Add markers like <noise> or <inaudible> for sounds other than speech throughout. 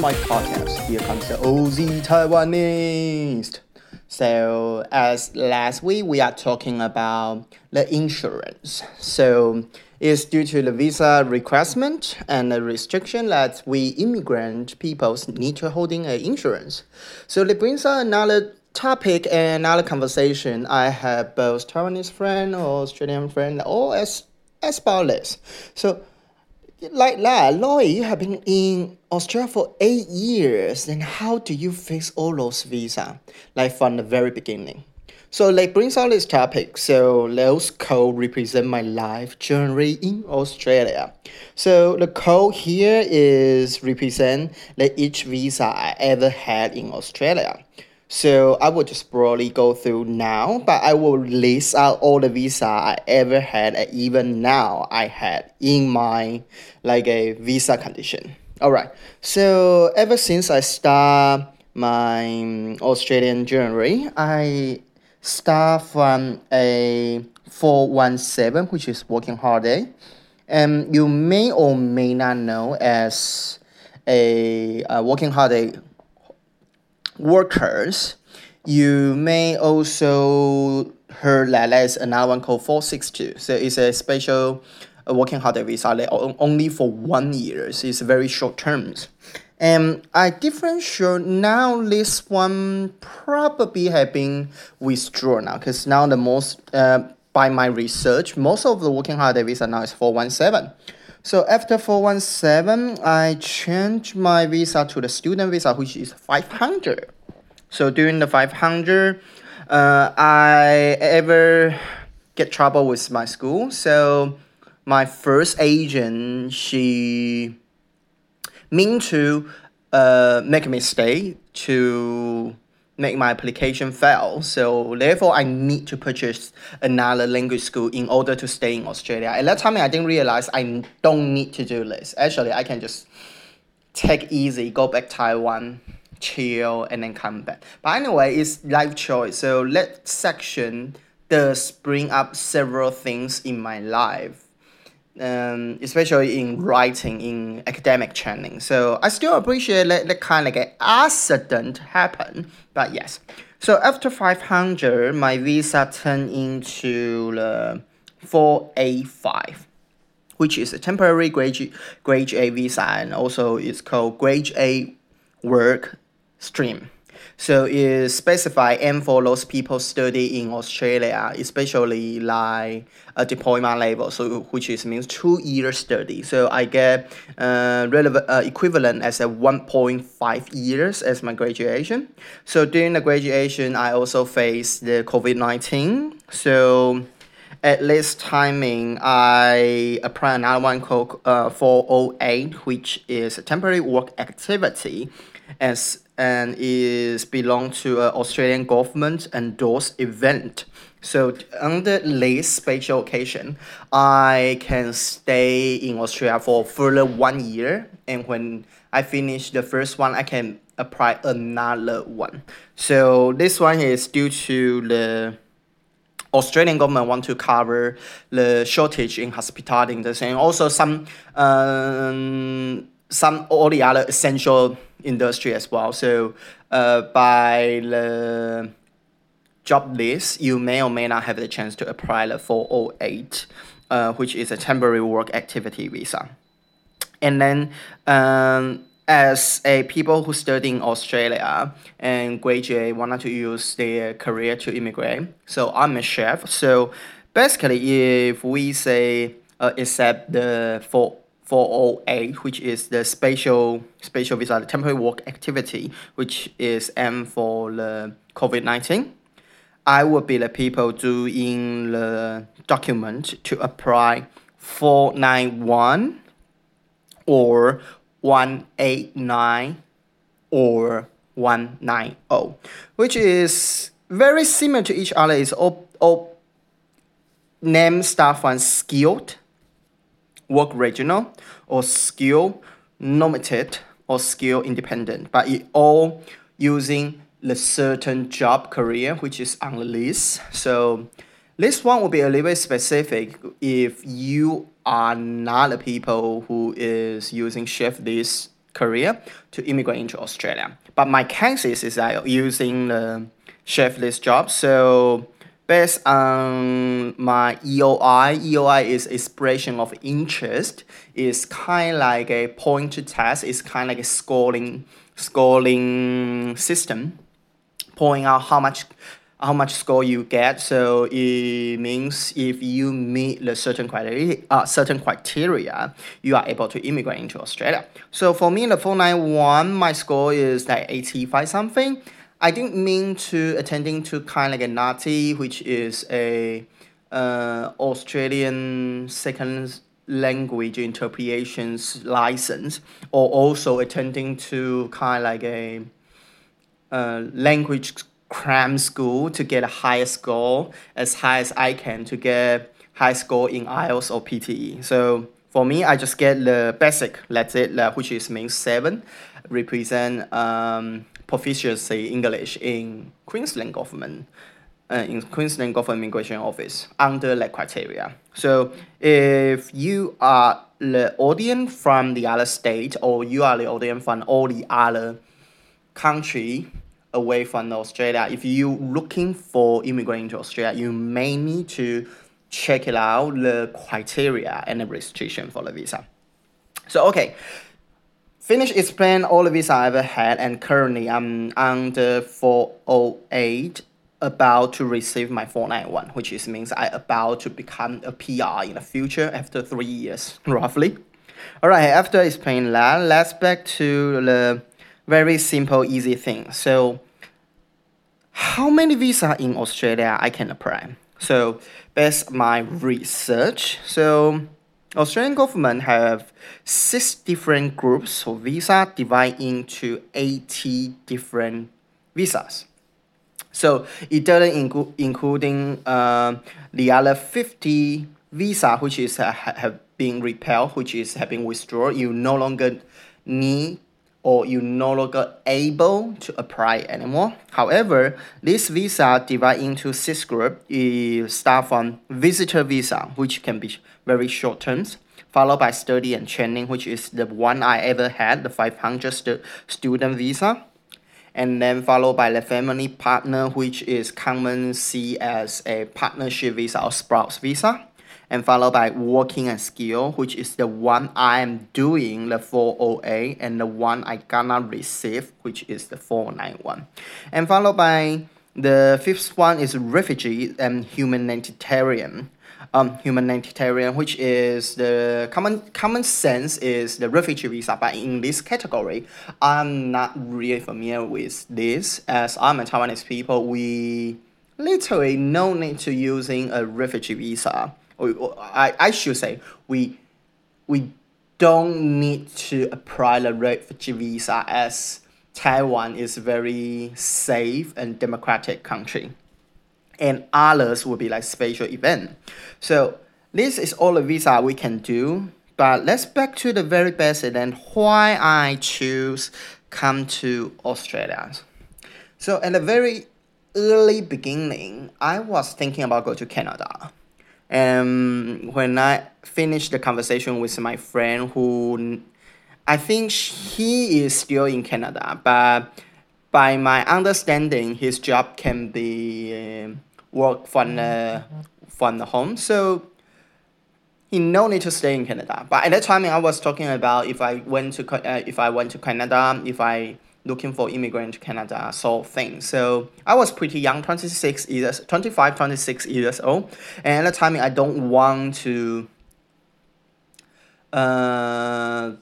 my podcast. Here comes the OZ Taiwanese. So, as last week, we are talking about the insurance. So, it's due to the visa requirement and the restriction that we immigrant peoples need to holding an insurance. So, it brings us another topic and another conversation. I have both Taiwanese friend or Australian friend, all as as about this. So, like that, Lloyd, you have been in Australia for eight years. Then how do you fix all those visa, like from the very beginning? So they brings out this topic. So those code represent my life journey in Australia. So the code here is represent the each visa I ever had in Australia. So I will just broadly go through now, but I will list out all the visa I ever had, and even now I had in my like a visa condition. All right. So ever since I start my mm, Australian journey, I start from a four one seven, which is working holiday, and you may or may not know as a, a working holiday workers, you may also heard that there's another one called 462. So it's a special working holiday visa like, only for one year. So it's very short terms. And I differentiate now this one probably have been withdrawn now because now the most uh, by my research most of the working holiday visa now is 417 so after 417, I changed my visa to the student visa, which is 500. So during the 500, uh, I ever get trouble with my school. So my first agent, she mean to uh, make a mistake to make my application fail. So therefore, I need to purchase another language school in order to stay in Australia. At that time, I didn't realize I don't need to do this. Actually, I can just take easy, go back Taiwan, chill, and then come back. But anyway, it's life choice. So that section does bring up several things in my life um, especially in writing, in academic training. So I still appreciate that, that kind of like accident happen, but yes. So after 500, my visa turned into the 485, which is a temporary grade, graduate visa, and also it's called graduate work stream. So it specify and for those people study in Australia, especially like a diploma level, so which is means two year study. So I get uh, relevant uh, equivalent as a one point five years as my graduation. So during the graduation, I also face the COVID nineteen. So at this timing, I apply another one called uh, 408, which is temporary work activity as and is belong to an Australian government endorsed event. So under this special occasion, I can stay in Australia for further one year, and when I finish the first one, I can apply another one. So this one is due to the Australian government want to cover the shortage in hospitality industry and also some um, some all the other essential industry as well. So uh, by the job list, you may or may not have the chance to apply the 408, uh, which is a temporary work activity visa. And then um, as a people who study in Australia and graduate wanted to use their career to immigrate. So I'm a chef. So basically, if we say uh, accept the 4 408, which is the spatial spatial visa, the temporary work activity, which is M for the COVID nineteen. I will be the people doing the document to apply four nine one or one eight nine or one nine zero, which is very similar to each other. Is all all name start from skilled work regional or skill normative or skill independent, but it all using the certain job career which is on the list. So this one will be a little bit specific if you are not a people who is using shift this Korea to immigrate into Australia. But my case is, is using the chefless job. So based on my EOI, EOI is expression of interest. It's kind of like a point test. It's kind of like a scoring scoring system, pointing out how much how much score you get. So it means if you meet the certain criteria, uh, certain criteria, you are able to immigrate into Australia. So for me, the 491, my score is like 85 something. I didn't mean to attending to kind of like a NAATI, which is a uh, Australian second language interpretations license, or also attending to kind of like a uh, language cram school to get a higher score as high as I can to get high score in IELTS or PTE. So for me, I just get the basic, that's it, which is means seven, represent um, proficiency English in Queensland government. Uh, in Queensland Government Immigration Office under that criteria. So if you are the audience from the other state or you are the audience from all the other country away from Australia, if you looking for immigrating to Australia, you may need to check it out the criteria and the restriction for the visa. So okay, finish explain all the visa I ever had and currently I'm under 408 about to receive my 491 which is means I about to become a PR in the future after three years <laughs> roughly. Alright, after explaining that, let's back to the very simple, easy thing. So, how many visa in Australia I can apply? So, based my research, so Australian government have six different groups of visa divided into 80 different visas. So it doesn't include including uh, the other 50 visa which is uh, have been repelled, which is have been withdrawn. You no longer need or you no longer able to apply anymore. However, this visa divide into six group. It start from visitor visa, which can be very short terms, followed by study and training, which is the one I ever had, the 500 stu student visa and then followed by the family partner, which is common see as a partnership visa or spouse visa, and followed by working and skill, which is the one I am doing, the 408, and the one I gonna receive, which is the 491. And followed by the fifth one is refugee and humanitarian, um, humanitarian, which is the common common sense is the refugee visa. But in this category, I'm not really familiar with this, as I'm a Taiwanese people. We literally no need to using a refugee visa. I, I should say we we don't need to apply the refugee visa as Taiwan is a very safe and democratic country and others will be like special event. So this is all the visa we can do. But let's back to the very basic and why I choose come to Australia. So at the very early beginning, I was thinking about go to Canada. And when I finished the conversation with my friend who I think he is still in Canada, but by my understanding, his job can be um, work from the from the home. So he no need to stay in Canada. But at that time, I was talking about if I went to uh, if I went to Canada, if I looking for immigrant to Canada, so thing. So I was pretty young, 26 years, 25, 26 years old. And at the time, I don't want to uh,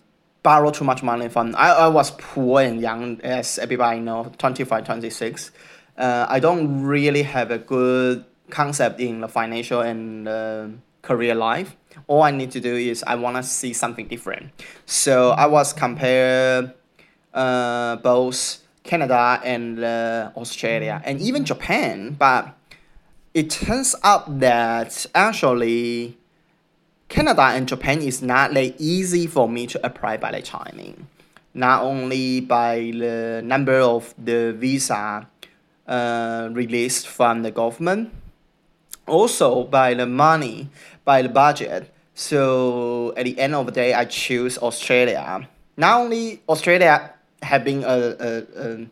borrow too much money from, I, I was poor and young, as everybody know, 25, 26 uh, I don't really have a good concept in the financial and uh, career life. All I need to do is I want to see something different. So I was compare uh, both Canada and uh, Australia and even Japan, but it turns out that actually Canada and Japan is not that easy for me to apply by the timing. Not only by the number of the visa uh, released from the government, also by the money, by the budget. So at the end of the day, I choose Australia not only Australia having a, a, a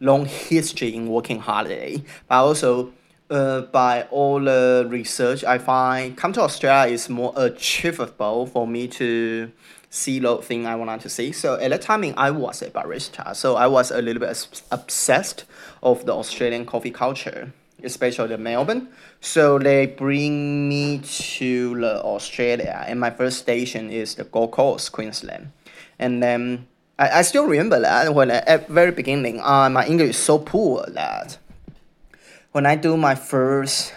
long history in working holiday, but also uh, by all the research, I find come to Australia is more achievable for me to see the thing I wanted to see. So at that time, I was a barista, so I was a little bit obsessed of the Australian coffee culture, especially the Melbourne. So they bring me to the Australia, and my first station is the Gold Coast, Queensland, and then. I, I still remember that when I, at very beginning, uh, my English is so poor that when I do my first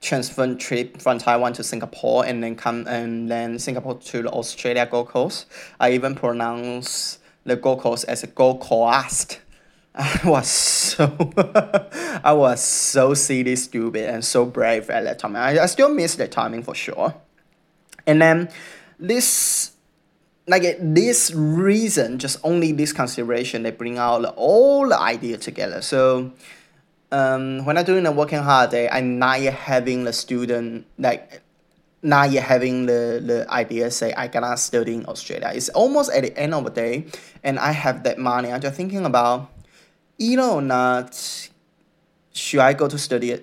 transfer trip from Taiwan to Singapore and then come and then Singapore to the Australia Gold Coast. I even pronounce the Gold Coast as a Gold Coast. <laughs> I was so <laughs> I was so silly, stupid, and so brave at that time. I, I still miss that timing for sure. And then this like this reason, just only this consideration, they bring out all the idea together. So um, when I'm doing a working holiday, I'm not having the student like not having the, the idea say I gonna study in Australia. It's almost at the end of the day and I have that money. I'm just thinking about either or not should I go to study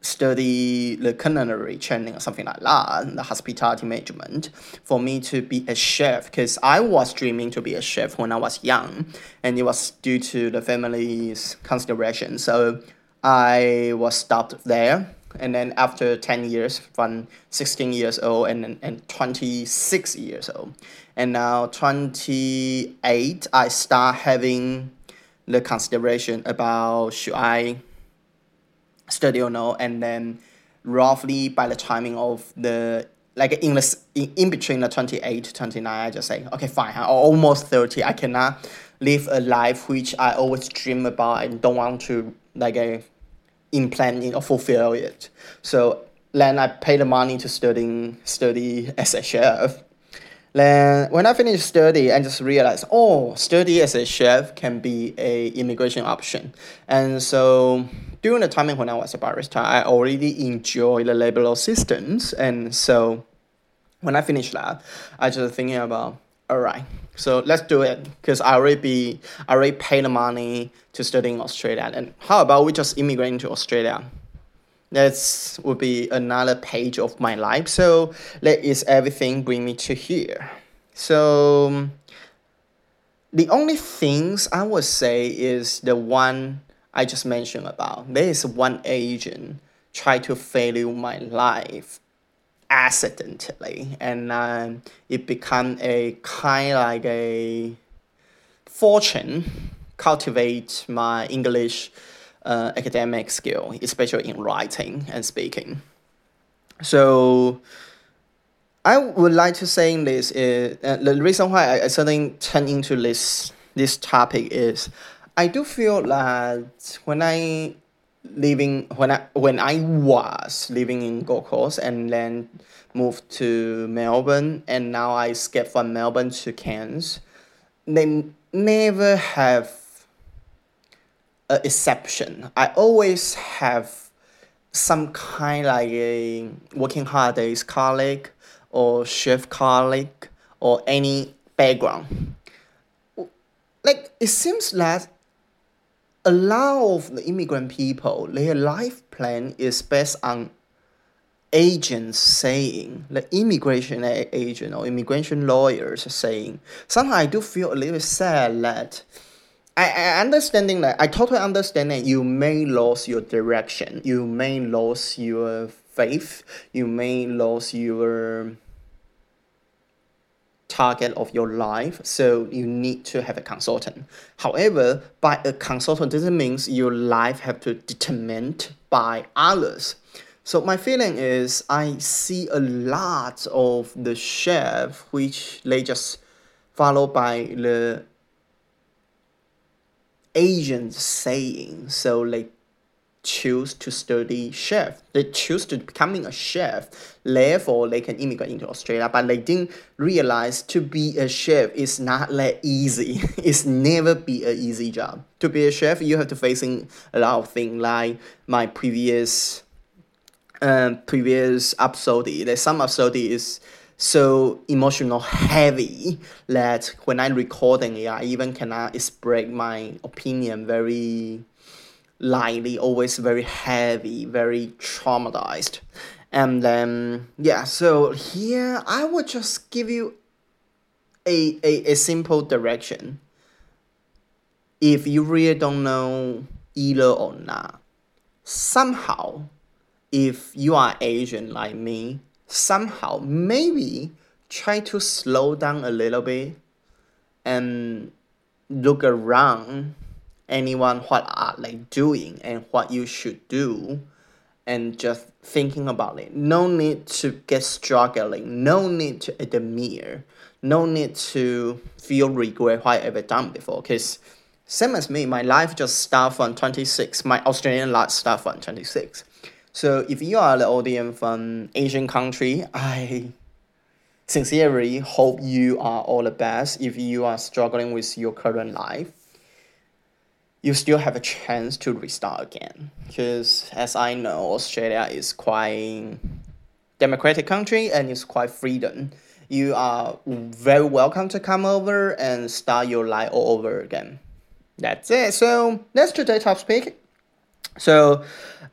study the culinary training or something like that, the hospitality management, for me to be a chef. Because I was dreaming to be a chef when I was young, and it was due to the family's consideration. So I was stopped there. And then after 10 years, from 16 years old and, and 26 years old. And now 28, I start having the consideration about should I study or no. And then roughly by the timing of the like in the in, between the 28 to 29 i just say okay fine i'm almost 30 i cannot live a life which i always dream about and don't want to like uh, a implement or fulfill it. So then I pay the money to studying study as a chef. Then when I finished study, I just realized, oh, study as a chef can be a immigration option. And so during the time when I was a barista, I already enjoy the labor systems. And so when I finished that, I just thinking about, all right, so let's do it because I already be I already paid the money to study in Australia. And how about we just immigrate into Australia? That would be another page of my life. So that is everything bring me to here. So the only things I would say is the one I just mentioned about. There is one agent try to fail my life accidentally and um, it become a kind like a fortune cultivate my english uh, academic skill especially in writing and speaking so i would like to say this is uh, the reason why I, I suddenly turn into this this topic is i do feel that when i living when I when I was living in Gold Coast and then moved to Melbourne and now I escaped from Melbourne to Cairns, they never have a exception. I always have some kind like a working holidays colleague or chef colleague or any background. Like it seems that a lot of the immigrant people, their life plan is based on agents saying, the immigration agent or immigration lawyers saying. Sometimes I do feel a little sad that I, I understanding that I totally understand that you may lose your direction, you may lose your faith, you may lose your target of your life so you need to have a consultant. However by a consultant doesn't mean your life have to determined by others. So my feeling is i see a lot of the chef which they just follow by the agent saying. So they choose to study chef. They choose to becoming a chef. Therefore, they can immigrate into Australia. But they didn't realize to be a chef is not that easy. <laughs> it's never be an easy job. To be a chef, you have to facing a lot of things like my previous um, previous episode. That some episode is so emotional heavy that when I'm recording it, I even cannot express my opinion very lightly, always very heavy, very traumatized. And then, yeah, so here I would just give you a, a, a simple direction. If you really don't know either or not, somehow, if you are Asian like me, somehow maybe try to slow down a little bit and look around anyone what are they doing and what you should do and just thinking about it. No need to get struggling no need to admire no need to feel regret what I ever done before. Because same as me my life just start from 26 my australian life start from 26 so if you are the audience from Asian country, I sincerely hope you are all the best. If you are struggling with your current life, you still have a chance to restart again. Because as I know, Australia is quite democratic country and it's quite freedom. You are very welcome to come over and start your life all over again. That's it. So that's today's topic. So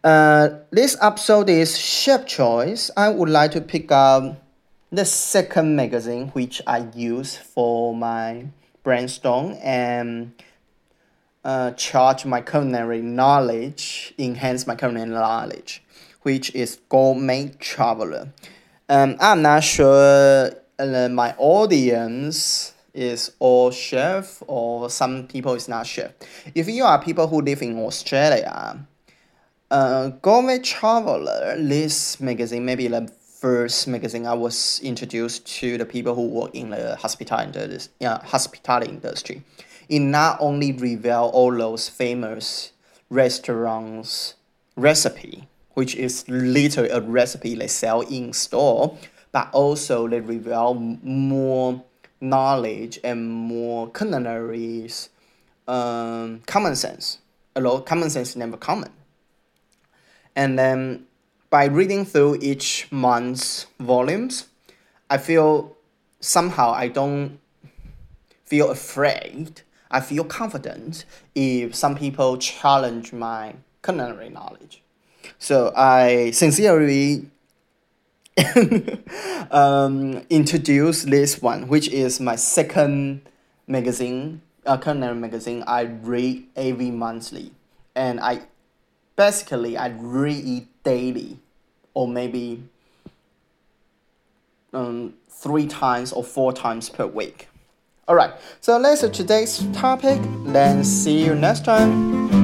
uh, this episode is Chef Choice. I would like to pick up the second magazine which I use for my brainstorm and uh, charge my culinary knowledge, enhance my culinary knowledge, which is Gourmet Traveller. Um, I'm not sure uh, my audience is all chef or some people is not chef. If you are people who live in Australia, uh, Gourmet Traveller, this magazine, maybe the first magazine I was introduced to the people who work in the hospitality, yeah, hospitality industry. It not only reveal all those famous restaurants recipe, which is literally a recipe they sell in store, but also they reveal more knowledge and more culinary um, common sense. Although common sense never common and then by reading through each month's volumes, I feel somehow I don't feel afraid. I feel confident if some people challenge my culinary knowledge. So I sincerely <laughs> um, introduce this one, which is my second magazine, uh, culinary magazine I read every monthly, and I basically I read it daily or maybe um, three times or four times per week. Alright, so that's today's topic. Then see you next time.